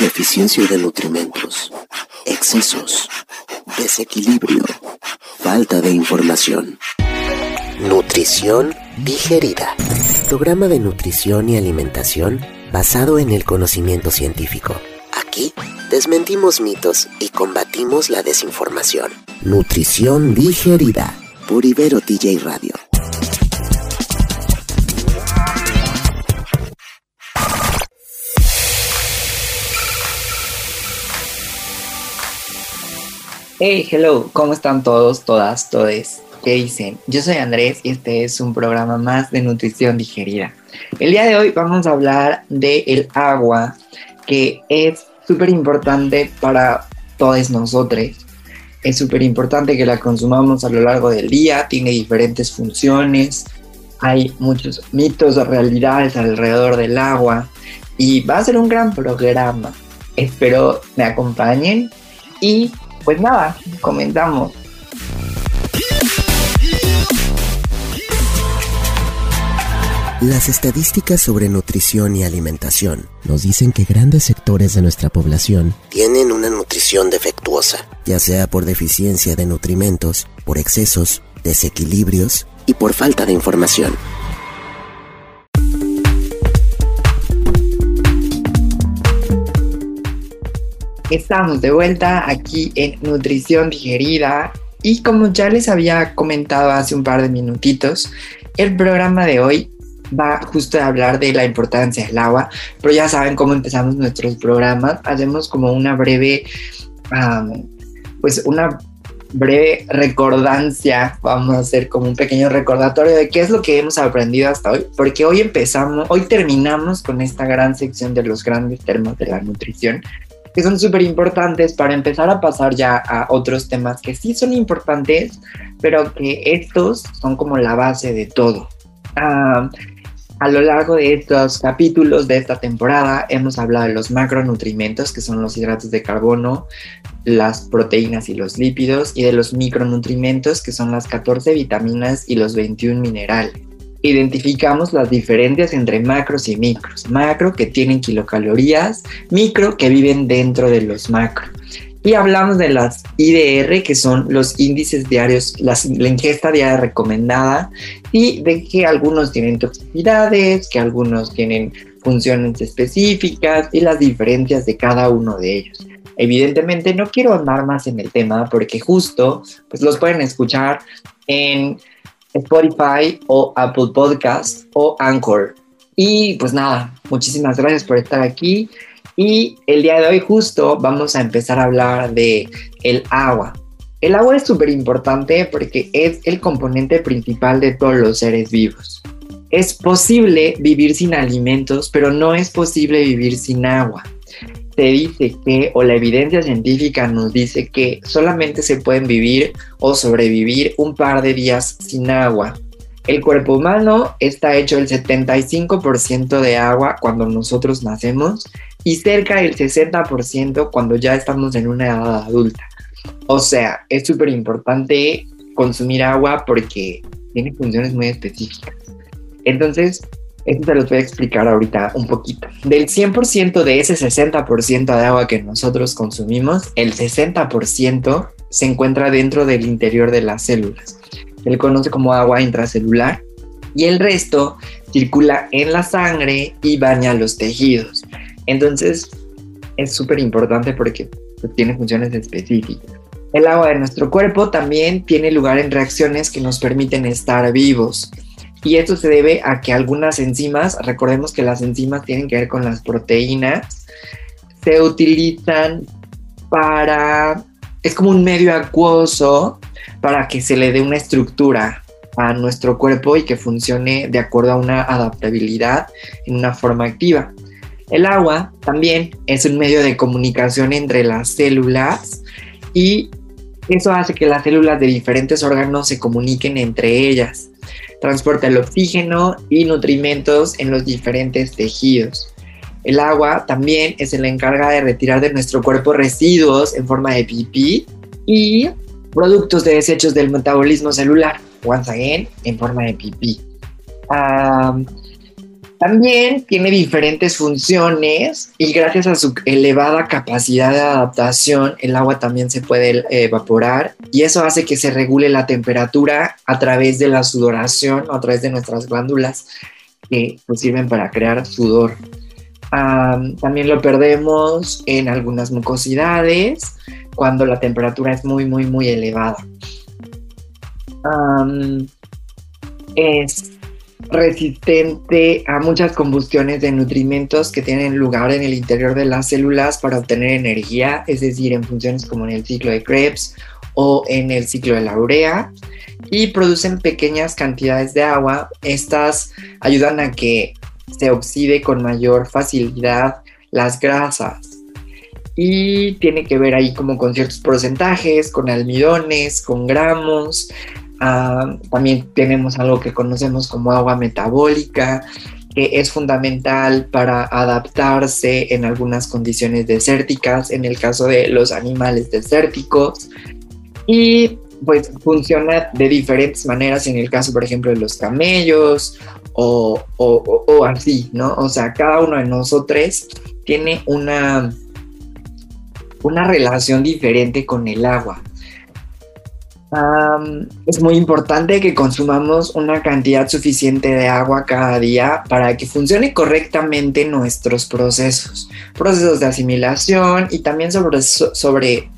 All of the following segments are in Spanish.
deficiencia de nutrimentos, excesos, desequilibrio, falta de información. Nutrición digerida. Programa de nutrición y alimentación basado en el conocimiento científico. Aquí desmentimos mitos y combatimos la desinformación. Nutrición digerida por Ibero TJ Radio. Hey, hello, ¿cómo están todos, todas, todes? ¿Qué dicen? Yo soy Andrés y este es un programa más de nutrición digerida. El día de hoy vamos a hablar del el agua, que es súper importante para todos nosotros. Es súper importante que la consumamos a lo largo del día, tiene diferentes funciones, hay muchos mitos o realidades alrededor del agua y va a ser un gran programa. Espero me acompañen y pues nada, comentamos. Las estadísticas sobre nutrición y alimentación nos dicen que grandes sectores de nuestra población tienen una nutrición defectuosa, ya sea por deficiencia de nutrimentos, por excesos, desequilibrios y por falta de información. Estamos de vuelta aquí en Nutrición Digerida. Y como ya les había comentado hace un par de minutitos, el programa de hoy va justo a hablar de la importancia del agua, pero ya saben cómo empezamos nuestros programas, hacemos como una breve, pues una breve recordancia, vamos a hacer como un pequeño recordatorio de qué es lo que hemos aprendido hasta hoy, porque hoy empezamos, hoy terminamos con esta gran sección de los grandes termos de la nutrición que son súper importantes para empezar a pasar ya a otros temas que sí son importantes, pero que estos son como la base de todo. Ah, a lo largo de estos capítulos de esta temporada hemos hablado de los macronutrientes, que son los hidratos de carbono, las proteínas y los lípidos, y de los micronutrientes, que son las 14 vitaminas y los 21 minerales identificamos las diferencias entre macros y micros. Macro que tienen kilocalorías, micro que viven dentro de los macro. Y hablamos de las IDR, que son los índices diarios, la ingesta diaria recomendada, y de que algunos tienen toxicidades, que algunos tienen funciones específicas y las diferencias de cada uno de ellos. Evidentemente no quiero andar más en el tema porque justo pues los pueden escuchar en Spotify o Apple Podcast o Anchor. Y pues nada, muchísimas gracias por estar aquí. Y el día de hoy justo vamos a empezar a hablar de el agua. El agua es súper importante porque es el componente principal de todos los seres vivos. Es posible vivir sin alimentos, pero no es posible vivir sin agua se dice que, o la evidencia científica nos dice que solamente se pueden vivir o sobrevivir un par de días sin agua. El cuerpo humano está hecho el 75% de agua cuando nosotros nacemos y cerca del 60% cuando ya estamos en una edad adulta. O sea, es súper importante consumir agua porque tiene funciones muy específicas. Entonces, esto te lo voy a explicar ahorita un poquito. Del 100% de ese 60% de agua que nosotros consumimos, el 60% se encuentra dentro del interior de las células. Se le conoce como agua intracelular y el resto circula en la sangre y baña los tejidos. Entonces, es súper importante porque tiene funciones específicas. El agua de nuestro cuerpo también tiene lugar en reacciones que nos permiten estar vivos. Y esto se debe a que algunas enzimas, recordemos que las enzimas tienen que ver con las proteínas, se utilizan para, es como un medio acuoso para que se le dé una estructura a nuestro cuerpo y que funcione de acuerdo a una adaptabilidad en una forma activa. El agua también es un medio de comunicación entre las células y eso hace que las células de diferentes órganos se comuniquen entre ellas transporta el oxígeno y nutrimentos en los diferentes tejidos. El agua también es el encarga de retirar de nuestro cuerpo residuos en forma de pipí y productos de desechos del metabolismo celular, once again, en forma de pipí. También tiene diferentes funciones y gracias a su elevada capacidad de adaptación, el agua también se puede evaporar y eso hace que se regule la temperatura a través de la sudoración o a través de nuestras glándulas que pues, sirven para crear sudor. también lo perdemos en algunas mucosidades cuando la temperatura es muy, muy, muy elevada. es resistente a muchas combustiones de nutrimentos que tienen lugar en el interior de las células para obtener energía, es decir, en funciones como en el ciclo de Krebs o en el ciclo de la urea, y producen pequeñas cantidades de agua. Estas ayudan a que se oxide con mayor facilidad las grasas. Y tiene que ver ahí como con ciertos porcentajes, con almidones, con gramos, Ah, también tenemos algo que conocemos como agua metabólica, que es fundamental para adaptarse en algunas condiciones desérticas, en el caso de los animales desérticos. Y pues funciona de diferentes maneras en el caso, por ejemplo, de los camellos o, o así, ¿no? O sea, cada uno de nosotros tiene una, una relación diferente con el agua es muy importante que consumamos una cantidad suficiente de agua cada día para que funcione correctamente nuestros procesos, procesos de asimilación y también sobre,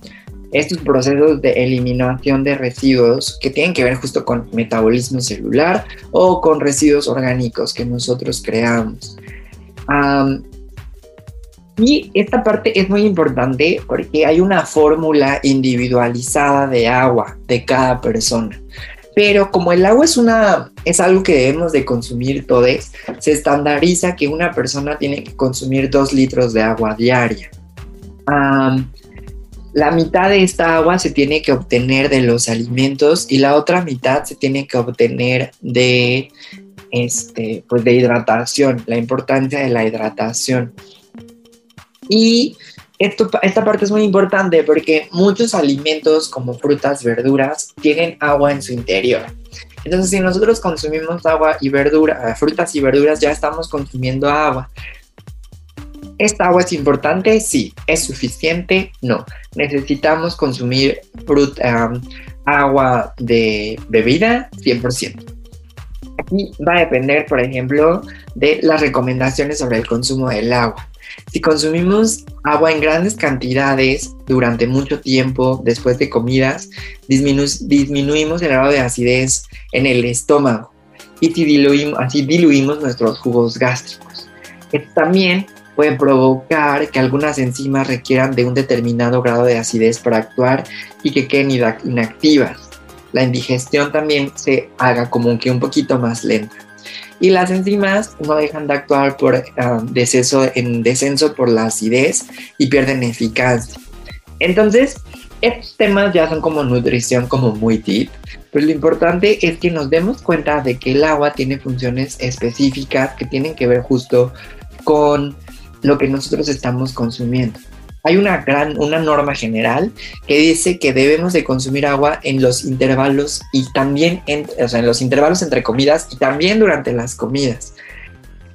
estos procesos de eliminación de residuos que tienen que ver justo con metabolismo celular o con residuos orgánicos que nosotros creamos. Y esta parte es muy importante porque hay una fórmula individualizada de agua de cada persona. Pero como el agua es, una, es algo que debemos de consumir todos, se estandariza que una persona tiene que consumir dos litros de agua diaria. la mitad de esta agua se tiene que obtener de los alimentos y la otra mitad se tiene que obtener de, este, pues de hidratación, la importancia de la hidratación. Y esta parte es muy importante porque muchos alimentos como frutas, verduras, tienen agua en su interior. Entonces, si nosotros consumimos agua y verdura, frutas y verduras, ya estamos consumiendo agua. ¿Esta agua es importante? Sí. ¿Es suficiente? No. Necesitamos consumir fruta, agua de bebida 100%. Aquí va a depender, por ejemplo, de las recomendaciones sobre el consumo del agua. Si consumimos agua en grandes cantidades durante mucho tiempo después de comidas, disminuimos el grado de acidez en el estómago y diluimos, así diluimos nuestros jugos gástricos. También puede provocar que algunas enzimas requieran de un determinado grado de acidez para actuar y que queden inactivas. La indigestión también se haga como que un poquito más lenta y las enzimas no dejan de actuar por ah, descenso, en descenso por la acidez y pierden eficacia. Entonces, estos temas ya son como nutrición, como muy deep, pero lo importante es que nos demos cuenta de que el agua tiene funciones específicas que tienen que ver justo con lo que nosotros estamos consumiendo hay una gran, una norma general que dice que debemos de consumir agua en los intervalos y también, en, o sea, en los intervalos entre comidas y también durante las comidas.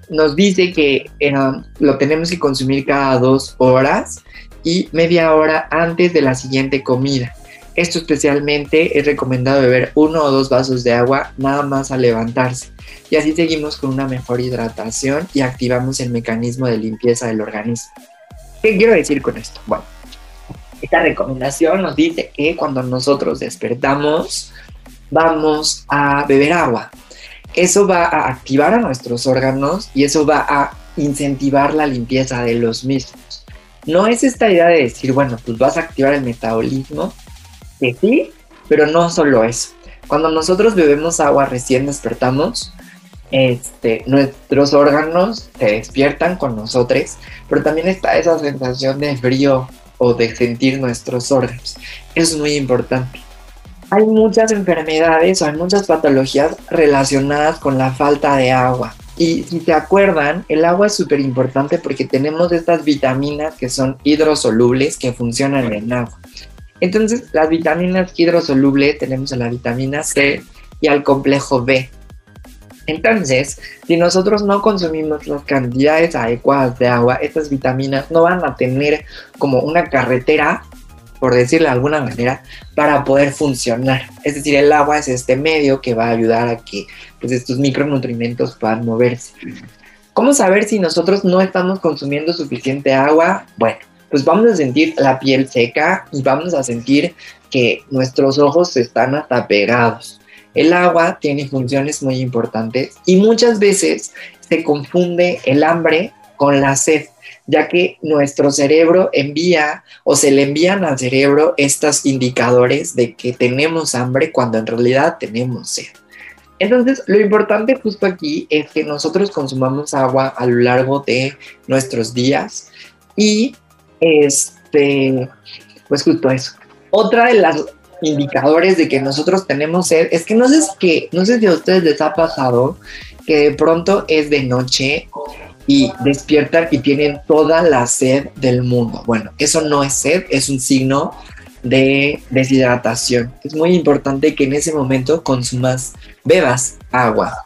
Nos dice que eh, lo tenemos que consumir cada dos horas y media hora antes de la siguiente comida. Esto especialmente es recomendado beber uno o dos vasos de agua nada más al levantarse. Y así seguimos con una mejor hidratación y activamos el mecanismo de limpieza del organismo. ¿Qué quiero decir con esto? Bueno, esta recomendación nos dice que cuando nosotros despertamos, vamos a beber agua. Eso va a activar a nuestros órganos y eso va a incentivar la limpieza de los mismos. No es esta idea de decir, bueno, pues vas a activar el metabolismo, que sí, pero no solo eso. Cuando nosotros bebemos agua recién despertamos, este, nuestros órganos se despiertan con nosotros, pero también está esa sensación de frío o de sentir nuestros órganos. Es muy importante. Hay muchas enfermedades o hay muchas patologías relacionadas con la falta de agua. Y si se acuerdan, el agua es súper importante porque tenemos estas vitaminas que son hidrosolubles que funcionan en agua. Entonces, las vitaminas hidrosolubles tenemos a la vitamina C y al complejo B. Entonces, si nosotros no consumimos las cantidades adecuadas de agua, estas vitaminas no van a tener como una carretera, por decirlo de alguna manera, para poder funcionar. Es decir, el agua es este medio que va a ayudar a que pues, estos micronutrientes puedan moverse. ¿Cómo saber si nosotros no estamos consumiendo suficiente agua? Bueno, pues vamos a sentir la piel seca y vamos a sentir que nuestros ojos están hasta pegados. El agua tiene funciones muy importantes y muchas veces se confunde el hambre con la sed, ya que nuestro cerebro envía o se le envían al cerebro estos indicadores de que tenemos hambre cuando en realidad tenemos sed. Entonces, lo importante justo aquí es que nosotros consumamos agua a lo largo de nuestros días y este, pues justo eso. Otra de las indicadores de que nosotros tenemos sed es que no sé que no sé si a ustedes les ha pasado que de pronto es de noche y despiertan y tienen toda la sed del mundo. Bueno, eso no es sed, es un signo de deshidratación. Es muy importante que en ese momento consumas, bebas agua.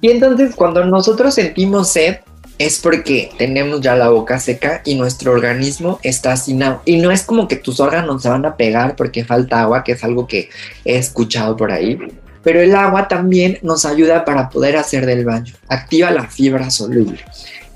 Y entonces cuando nosotros sentimos sed, es porque tenemos ya la boca seca y nuestro organismo está agua. Y no es como que tus órganos se van a pegar porque falta agua, que es algo que he escuchado por ahí. Pero el agua también nos ayuda para poder hacer del baño. Activa la fibra soluble.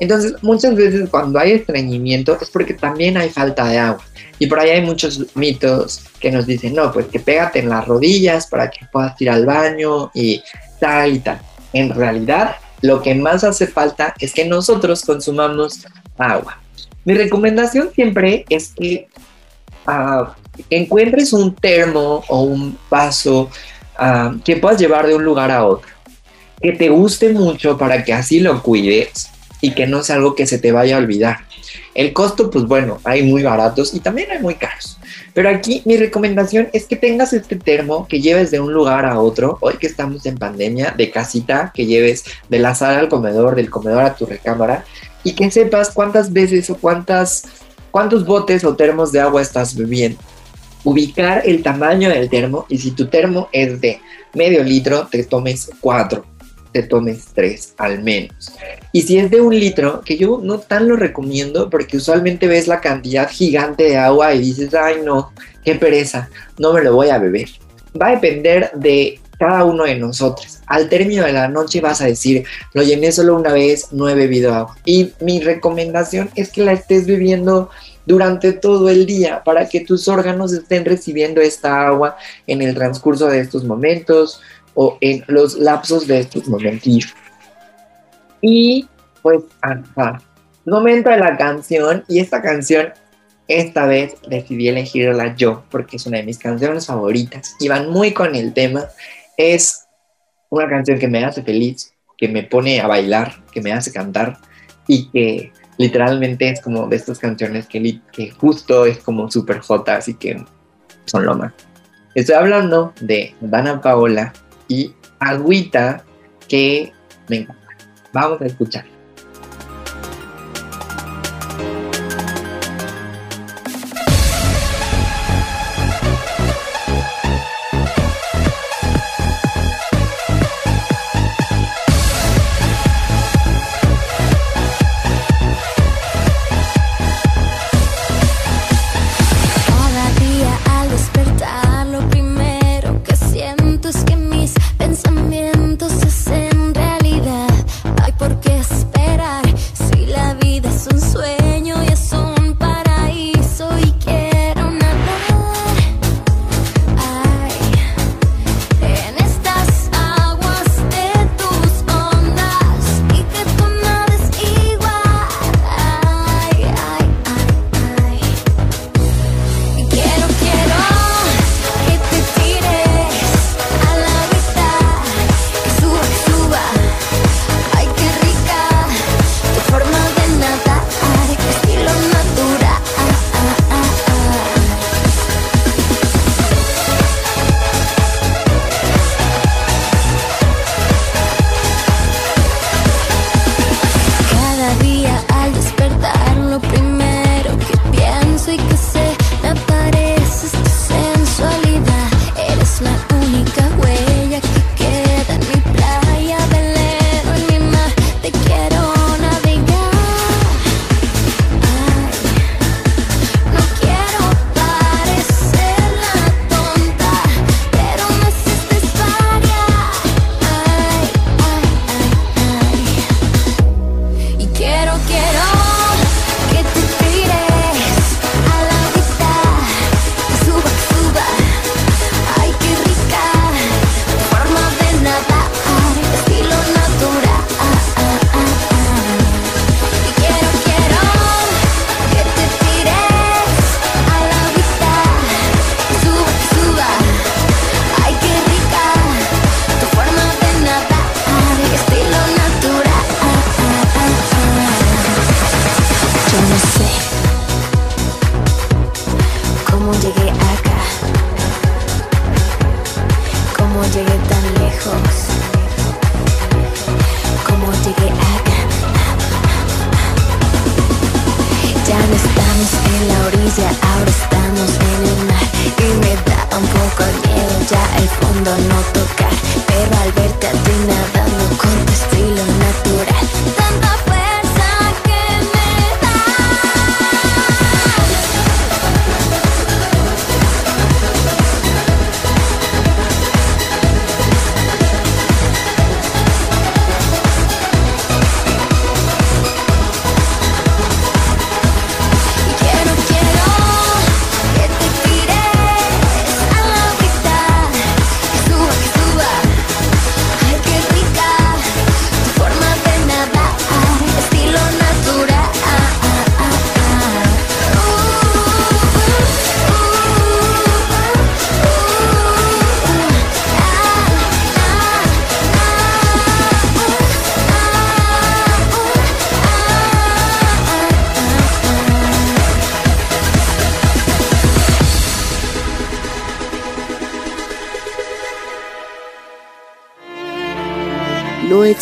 Entonces, muchas veces cuando hay estreñimiento es porque también hay falta de agua. Y por ahí hay muchos mitos que nos dicen, no, pues que pégate en las rodillas para que puedas ir al baño y tal y tal. En realidad, lo que más hace falta es que nosotros consumamos agua. Mi recomendación siempre es que ah, encuentres un termo o un vaso ah, que puedas llevar de un lugar a otro, que te guste mucho para que así lo cuides y que no sea algo que se te vaya a olvidar. El costo, pues bueno, hay muy baratos y también hay muy caros. Pero aquí mi recomendación es que tengas este termo que lleves de un lugar a otro, hoy que estamos en pandemia, de casita, que lleves de la sala al comedor, del comedor a tu recámara, y que sepas cuántas veces o cuántas, cuántos botes o termos de agua estás bebiendo. Ubicar el tamaño del termo y si tu termo es de medio litro, te tomes cuatro te tomes tres al menos. Y si es de un litro, que yo no tan lo recomiendo porque usualmente ves la cantidad gigante de agua y dices, ay no, qué pereza, no me lo voy a beber. Va a depender de cada uno de nosotros. Al término de la noche vas a decir, lo llené solo una vez, no he bebido agua. Y mi recomendación es que la estés bebiendo durante todo el día para que tus órganos estén recibiendo esta agua en el transcurso de estos momentos o en los lapsos de estos momentos. Y pues, momento de la canción, y esta canción, esta vez decidí elegirla yo, porque es una de mis canciones favoritas, y van muy con el tema, es una canción que me hace feliz, que me pone a bailar, que me hace cantar, y que literalmente es como de estas canciones que, que justo es como super hot, así que son lo más. Estoy hablando de Dana Paola y agüita que me encanta. Vamos a escuchar.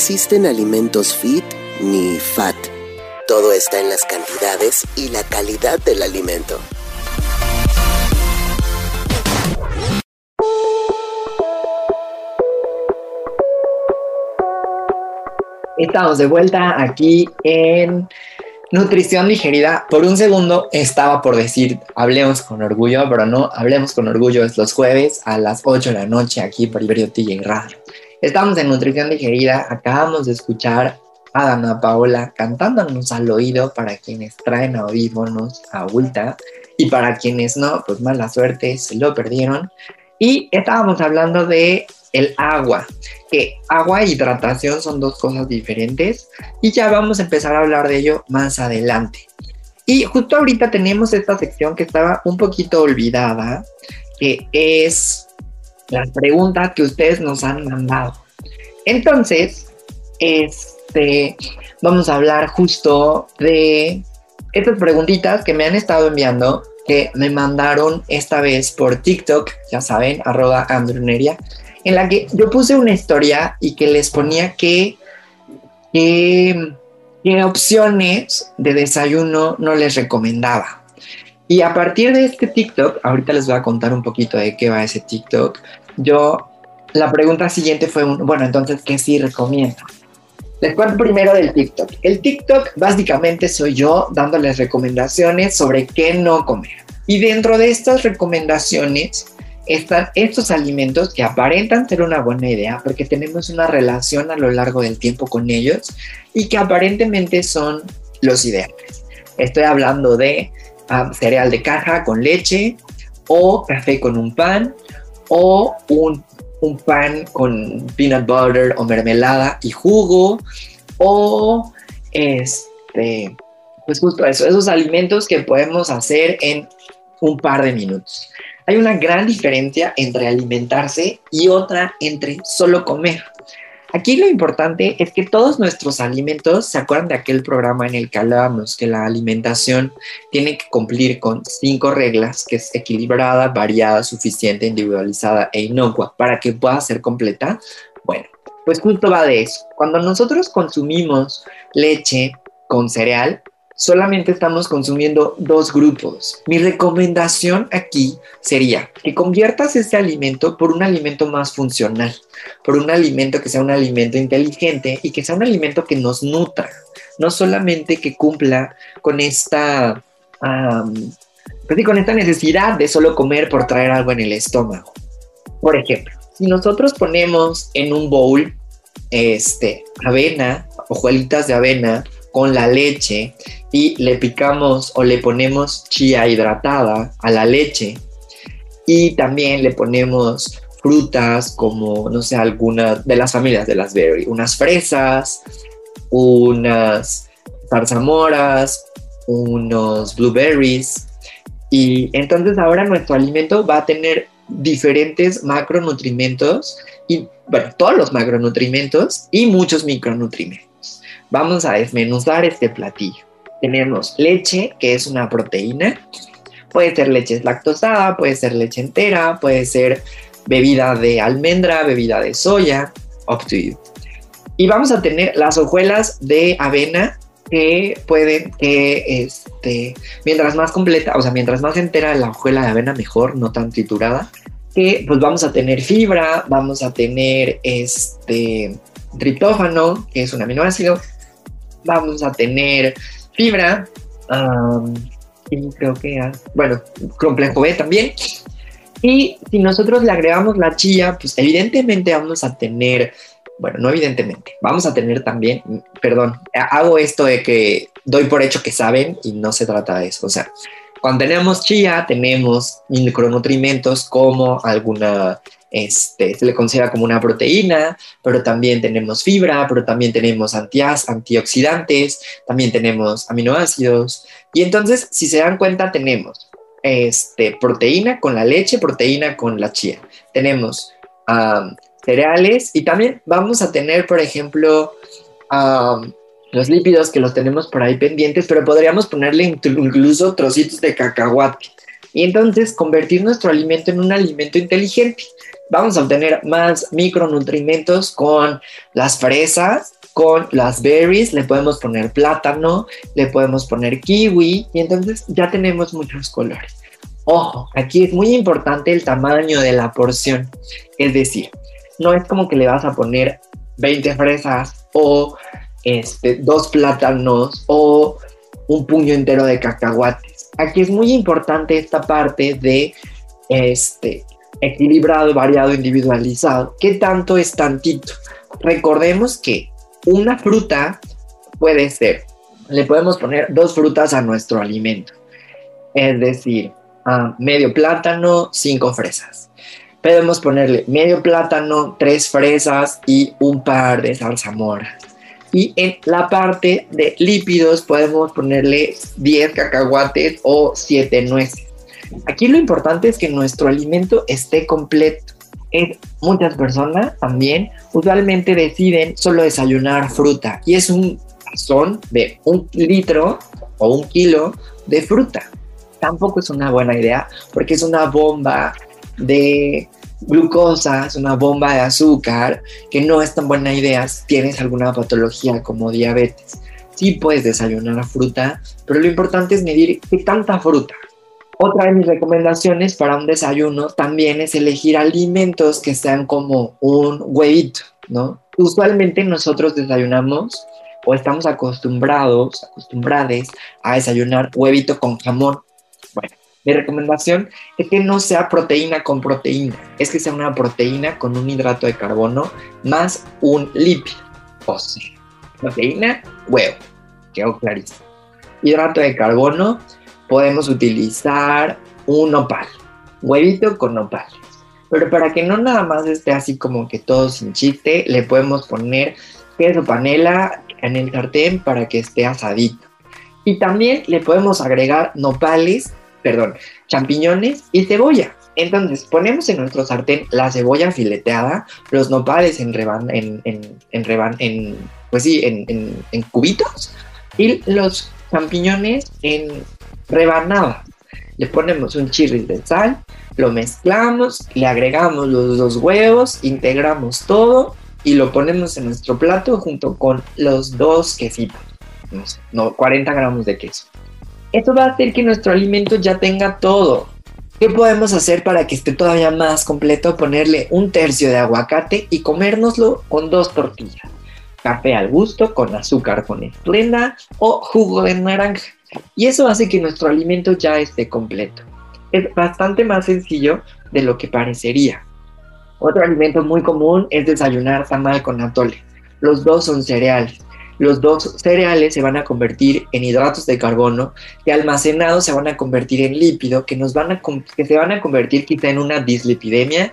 Existen alimentos fit ni fat. Todo está en las cantidades y la calidad del alimento. Estamos de vuelta aquí en Nutrición Digerida. Por un segundo estaba por decir hablemos con orgullo, pero no, hablemos con orgullo es los jueves a las 8 de la noche aquí por Iberio TJ Radio. Estamos en Nutrición Digerida, acabamos de escuchar a Dana Paola cantándonos al oído para quienes traen audífonos a Ulta y para quienes no, pues mala suerte, se lo perdieron. Y estábamos hablando de el agua, que agua e hidratación son dos cosas diferentes y ya vamos a empezar a hablar de ello más adelante. Y justo ahorita tenemos esta sección que estaba un poquito olvidada, que es las preguntas que ustedes nos han mandado. Entonces, este, vamos a hablar justo de estas preguntitas que me han estado enviando, que me mandaron esta vez por TikTok, ya saben, arroba andruneria, en la que yo puse una historia y que les ponía que, que, qué opciones de desayuno no les recomendaba. Y a partir de este TikTok, ahorita les voy a contar un poquito de qué va ese TikTok, yo, la pregunta siguiente fue, un, bueno, entonces, ¿qué sí recomiendo? Les cuento primero del TikTok. El TikTok básicamente soy yo dándoles recomendaciones sobre qué no comer. Y dentro de estas recomendaciones están estos alimentos que aparentan ser una buena idea porque tenemos una relación a lo largo del tiempo con ellos y que aparentemente son los ideales. Estoy hablando de cereal de caja con leche o café con un pan o un, un, pan con peanut butter o mermelada y jugo o este pues justo eso, esos alimentos que podemos hacer en un par de minutos. Hay una gran diferencia entre alimentarse y otra entre solo comer. Aquí lo importante es que todos nuestros alimentos, ¿se acuerdan de aquel programa en el que hablábamos que la alimentación tiene que cumplir con cinco reglas, que es equilibrada, variada, suficiente, individualizada e inocua para que pueda ser completa? Bueno, pues justo va de eso. Cuando nosotros consumimos leche con cereal, solamente estamos consumiendo dos grupos. Mi recomendación aquí sería que conviertas este alimento por un alimento más funcional, por un alimento que sea un alimento inteligente y que sea un alimento que nos nutra, no solamente que cumpla con esta, pues con esta necesidad de solo comer por traer algo en el estómago. Por ejemplo, si nosotros ponemos en un bowl este, avena, hojuelitas de avena, con la leche y le picamos o le ponemos chía hidratada a la leche. Y también le ponemos frutas como, no sé, algunas de las familias de las berry, unas fresas, unas zarzamoras, unos blueberries. Y entonces ahora nuestro alimento va a tener diferentes macronutrimentos y, bueno, todos los macronutrimentos y muchos micronutrimentos. Vamos a desmenuzar este platillo. tenemos leche, que es una proteína. Puede ser leche lactosada, puede ser leche entera, puede ser bebida de almendra, bebida de soya, up to you. Y vamos a tener las hojuelas de avena que pueden que este mientras más completa, o sea, mientras más entera la hojuela de avena mejor, no tan triturada, que pues vamos a tener fibra, vamos a tener este triptófano, que es un aminoácido, vamos a tener fibra, y creo que, bueno, complejo B también. Y si nosotros le agregamos la chía, pues evidentemente vamos a tener, bueno, no evidentemente, vamos a tener también, perdón, hago esto de que doy por hecho que saben y no se trata de eso. O sea, cuando tenemos chía, tenemos micronutrientes como alguna este, se le considera como una proteína, pero también tenemos fibra, pero también tenemos antioxidantes, también tenemos aminoácidos. Y entonces, si se dan cuenta, tenemos este, proteína con la leche, proteína con la chía. Tenemos cereales y también vamos a tener, por ejemplo, los lípidos que los tenemos por ahí pendientes, pero podríamos ponerle incluso trocitos de cacahuate. Y entonces convertir nuestro alimento en un alimento inteligente vamos a obtener más micronutrientes con las fresas, con las berries, le podemos poner plátano, le podemos poner kiwi y entonces ya tenemos muchos colores. Ojo, aquí es muy importante el tamaño de la porción, es decir, no es como que le vas a poner 20 fresas o este, dos plátanos o un puño entero de cacahuates. Aquí es muy importante esta parte de este, equilibrado, variado, individualizado. ¿Qué tanto es tantito? Recordemos que una fruta puede ser, le podemos poner dos frutas a nuestro alimento. Es decir, medio plátano, cinco fresas. Podemos ponerle medio plátano, tres fresas y un par de zarzamoras. Y en la parte de lípidos podemos ponerle 10 cacahuates o 7 nueces. Aquí lo importante es que nuestro alimento esté completo. muchas personas también usualmente deciden solo desayunar fruta y es un tazón de un litro o un kilo de fruta. Tampoco es una buena idea porque es una bomba de glucosa, es una bomba de azúcar que no es tan buena idea si tienes alguna patología como diabetes. Sí puedes desayunar fruta, pero lo importante es medir qué tanta fruta. Otra de mis recomendaciones para un desayuno también es elegir alimentos que sean como un huevito, ¿no? Usualmente nosotros desayunamos o estamos acostumbrados, acostumbrados a desayunar huevito con jamón. Mi recomendación es que no sea proteína con proteína, es que sea una proteína con un hidrato de carbono más un lípido. O sea, proteína, huevo, quedó clarísimo. Hidrato de carbono, podemos utilizar un nopal, huevito con nopales. Pero para que no nada más esté así como que todo sin chiste, le podemos poner queso panela en el sartén para que esté asadito. Y también le podemos agregar nopales, perdón, champiñones y cebolla. Entonces ponemos en nuestro sartén la cebolla fileteada, los nopales en reban, en, en, en, reban, en pues sí, en, en cubitos y los champiñones en rebanada. Le ponemos un chirris de sal, lo mezclamos, le agregamos los dos huevos, integramos todo y lo ponemos en nuestro plato junto con los dos quesitos, no, 40 gramos de queso. Esto va a hacer que nuestro alimento ya tenga todo. ¿Qué podemos hacer para que esté todavía más completo? Ponerle un tercio de aguacate y comérnoslo con dos tortillas. Café al gusto, con azúcar con esplenda o jugo de naranja. Y eso hace que nuestro alimento ya esté completo. Es bastante más sencillo de lo que parecería. Otro alimento muy común es desayunar tamal con atole. Los dos son cereales. Los dos cereales se van a convertir en hidratos de carbono que almacenados se van a convertir en lípido que, nos van a, que se van a convertir quizá en una dislipidemia,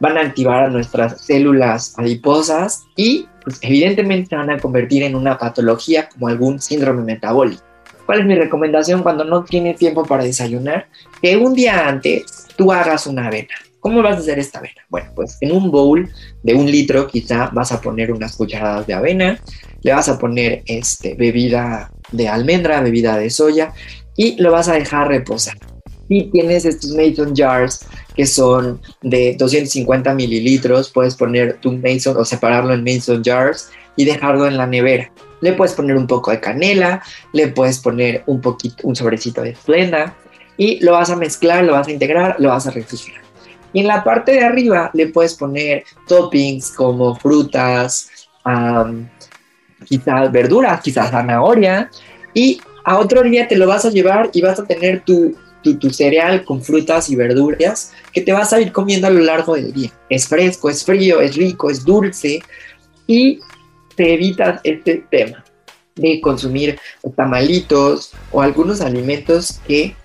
van a activar a nuestras células adiposas y pues, evidentemente se van a convertir en una patología como algún síndrome metabólico. ¿Cuál es mi recomendación cuando no tienes tiempo para desayunar? Que un día antes tú hagas una avena ¿Cómo vas a hacer esta avena? Bueno, pues en un bowl de un litro quizá vas a poner unas cucharadas de avena, le vas a poner este, bebida de almendra, bebida de soya y lo vas a dejar reposar. Y tienes estos mason jars que son de 250 mililitros, puedes poner tu mason o separarlo en mason jars y dejarlo en la nevera. Le puedes poner un poco de canela, le puedes poner un poquito, un sobrecito de esplenda y lo vas a mezclar, lo vas a integrar, lo vas a refrigerar. Y en la parte de arriba le puedes poner toppings como frutas, quizás verduras, quizás zanahoria. Y a otro día te lo vas a llevar y vas a tener tu, tu, tu, cereal con frutas y verduras que te vas a ir comiendo a lo largo del día. Es fresco, es frío, es rico, es dulce y te evitas este tema de consumir tamalitos o algunos alimentos que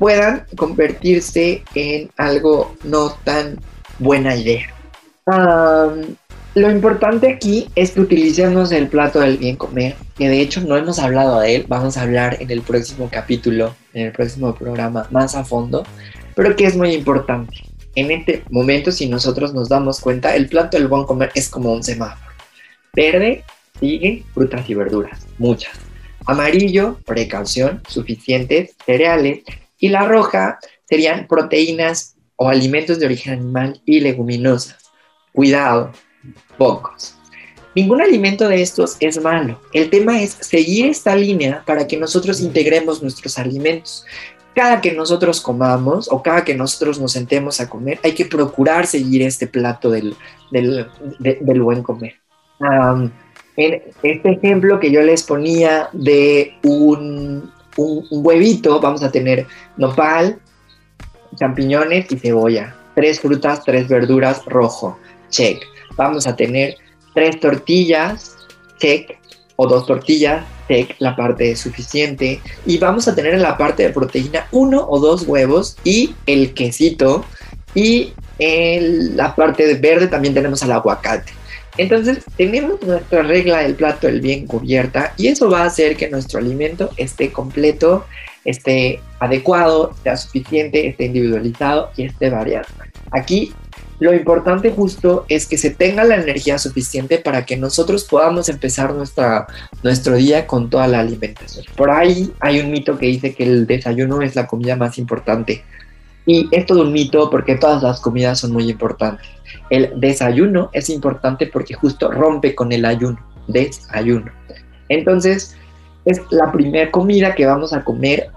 puedan convertirse en algo no tan buena idea. lo importante aquí es que utilicemos el plato del bien comer, que de hecho no hemos hablado de él, vamos a hablar en el próximo capítulo, en el próximo programa más a fondo, pero que es muy importante. En este momento, si nosotros nos damos cuenta, el plato del buen comer es como un semáforo. Verde, sigue frutas y verduras, muchas. Amarillo, precaución, suficientes cereales, y la roja serían proteínas o alimentos de origen animal y leguminosas. Cuidado, pocos. Ningún alimento de estos es malo. El tema es seguir esta línea para que nosotros integremos nuestros alimentos. Cada que nosotros comamos o cada que nosotros nos sentemos a comer, hay que procurar seguir este plato del, buen comer. en este ejemplo que yo les ponía de un un, huevito, vamos a tener nopal, champiñones y cebolla. Tres frutas, tres verduras, rojo, check. Vamos a tener tres tortillas, check, o dos tortillas, check, la parte suficiente. Y vamos a tener en la parte de proteína uno o dos huevos y el quesito. Y en la parte de verde también tenemos el aguacate. Entonces tenemos nuestra regla del plato del bien cubierta y eso va a hacer que nuestro alimento esté completo, esté adecuado, sea suficiente, esté individualizado y esté variado. Aquí lo importante justo es que se tenga la energía suficiente para que nosotros podamos empezar nuestra, nuestro día con toda la alimentación. Por ahí hay un mito que dice que el desayuno es la comida más importante. Y es todo un mito porque todas las comidas son muy importantes. El desayuno es importante porque justo rompe con el ayuno, desayuno. Entonces, es la primera comida que vamos a comer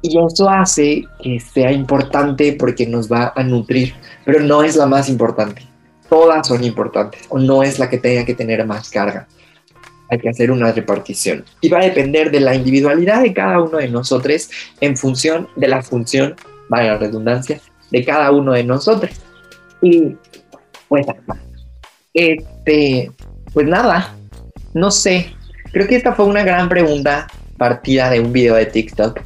y eso hace que sea importante porque nos va a nutrir, pero no es la más importante. Todas son importantes o no es la que tenga que tener más carga. Hay que hacer una repartición y va a depender de la individualidad de cada uno de nosotros en función de la función, vale la redundancia, de cada uno de nosotros. Y pues, este, pues nada, no sé. Creo que esta fue una gran pregunta partida de un video de TikTok,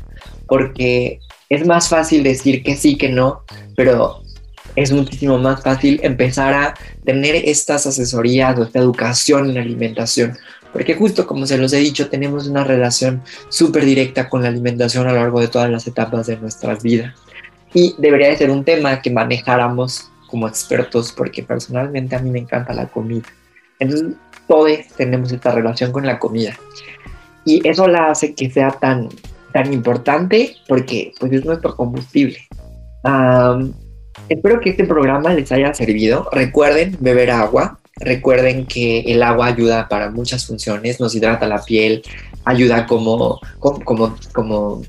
porque es más fácil decir que sí, que no, pero es muchísimo más fácil empezar a tener estas asesorías o esta educación en alimentación, porque justo como se los he dicho, tenemos una relación súper directa con la alimentación a lo largo de todas las etapas de nuestras vidas. Y debería de ser un tema que manejáramos como expertos porque personalmente a mí me encanta la comida. Entonces todos tenemos esta relación con la comida y eso la hace que sea tan, tan importante porque pues es nuestro combustible. espero que este programa les haya servido. Recuerden beber agua. Recuerden que el agua ayuda para muchas funciones, nos hidrata la piel, ayuda como, como, como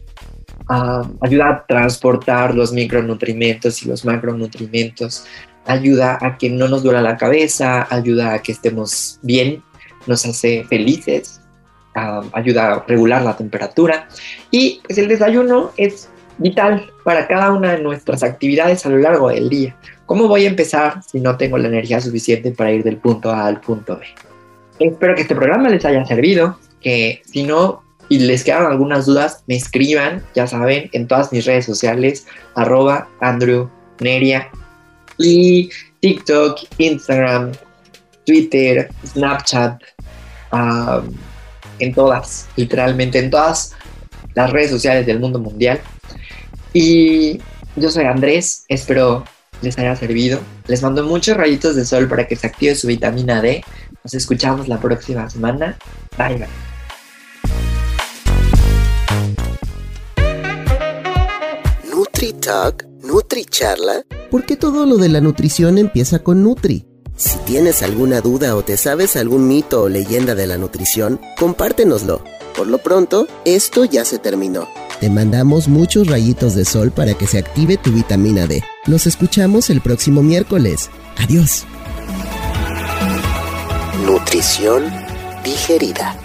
ayuda a transportar los micronutrientes y los macronutrientes, ayuda a que no nos duela la cabeza, ayuda a que estemos bien, nos hace felices, ayuda a regular la temperatura y pues, el desayuno es vital para cada una de nuestras actividades a lo largo del día. ¿Cómo voy a empezar si no tengo la energía suficiente para ir del punto A al punto B? Espero que este programa les haya servido, que si no y les quedan algunas dudas, me escriban, ya saben, en todas mis redes sociales, arroba Andrew Neria y TikTok, Instagram, Twitter, Snapchat, en todas, literalmente en todas las redes sociales del mundo mundial. Y yo soy Andrés, espero les haya servido. Les mando muchos rayitos de sol para que se active su vitamina D. Nos escuchamos la próxima semana. Bye bye. NutriTalk, NutriCharla, porque todo lo de la nutrición empieza con Nutri. Si tienes alguna duda o te sabes algún mito o leyenda de la nutrición, compártenoslo. Por lo pronto, esto ya se terminó. Te mandamos muchos rayitos de sol para que se active tu vitamina D. Nos escuchamos el próximo miércoles. Adiós. Nutrición digerida.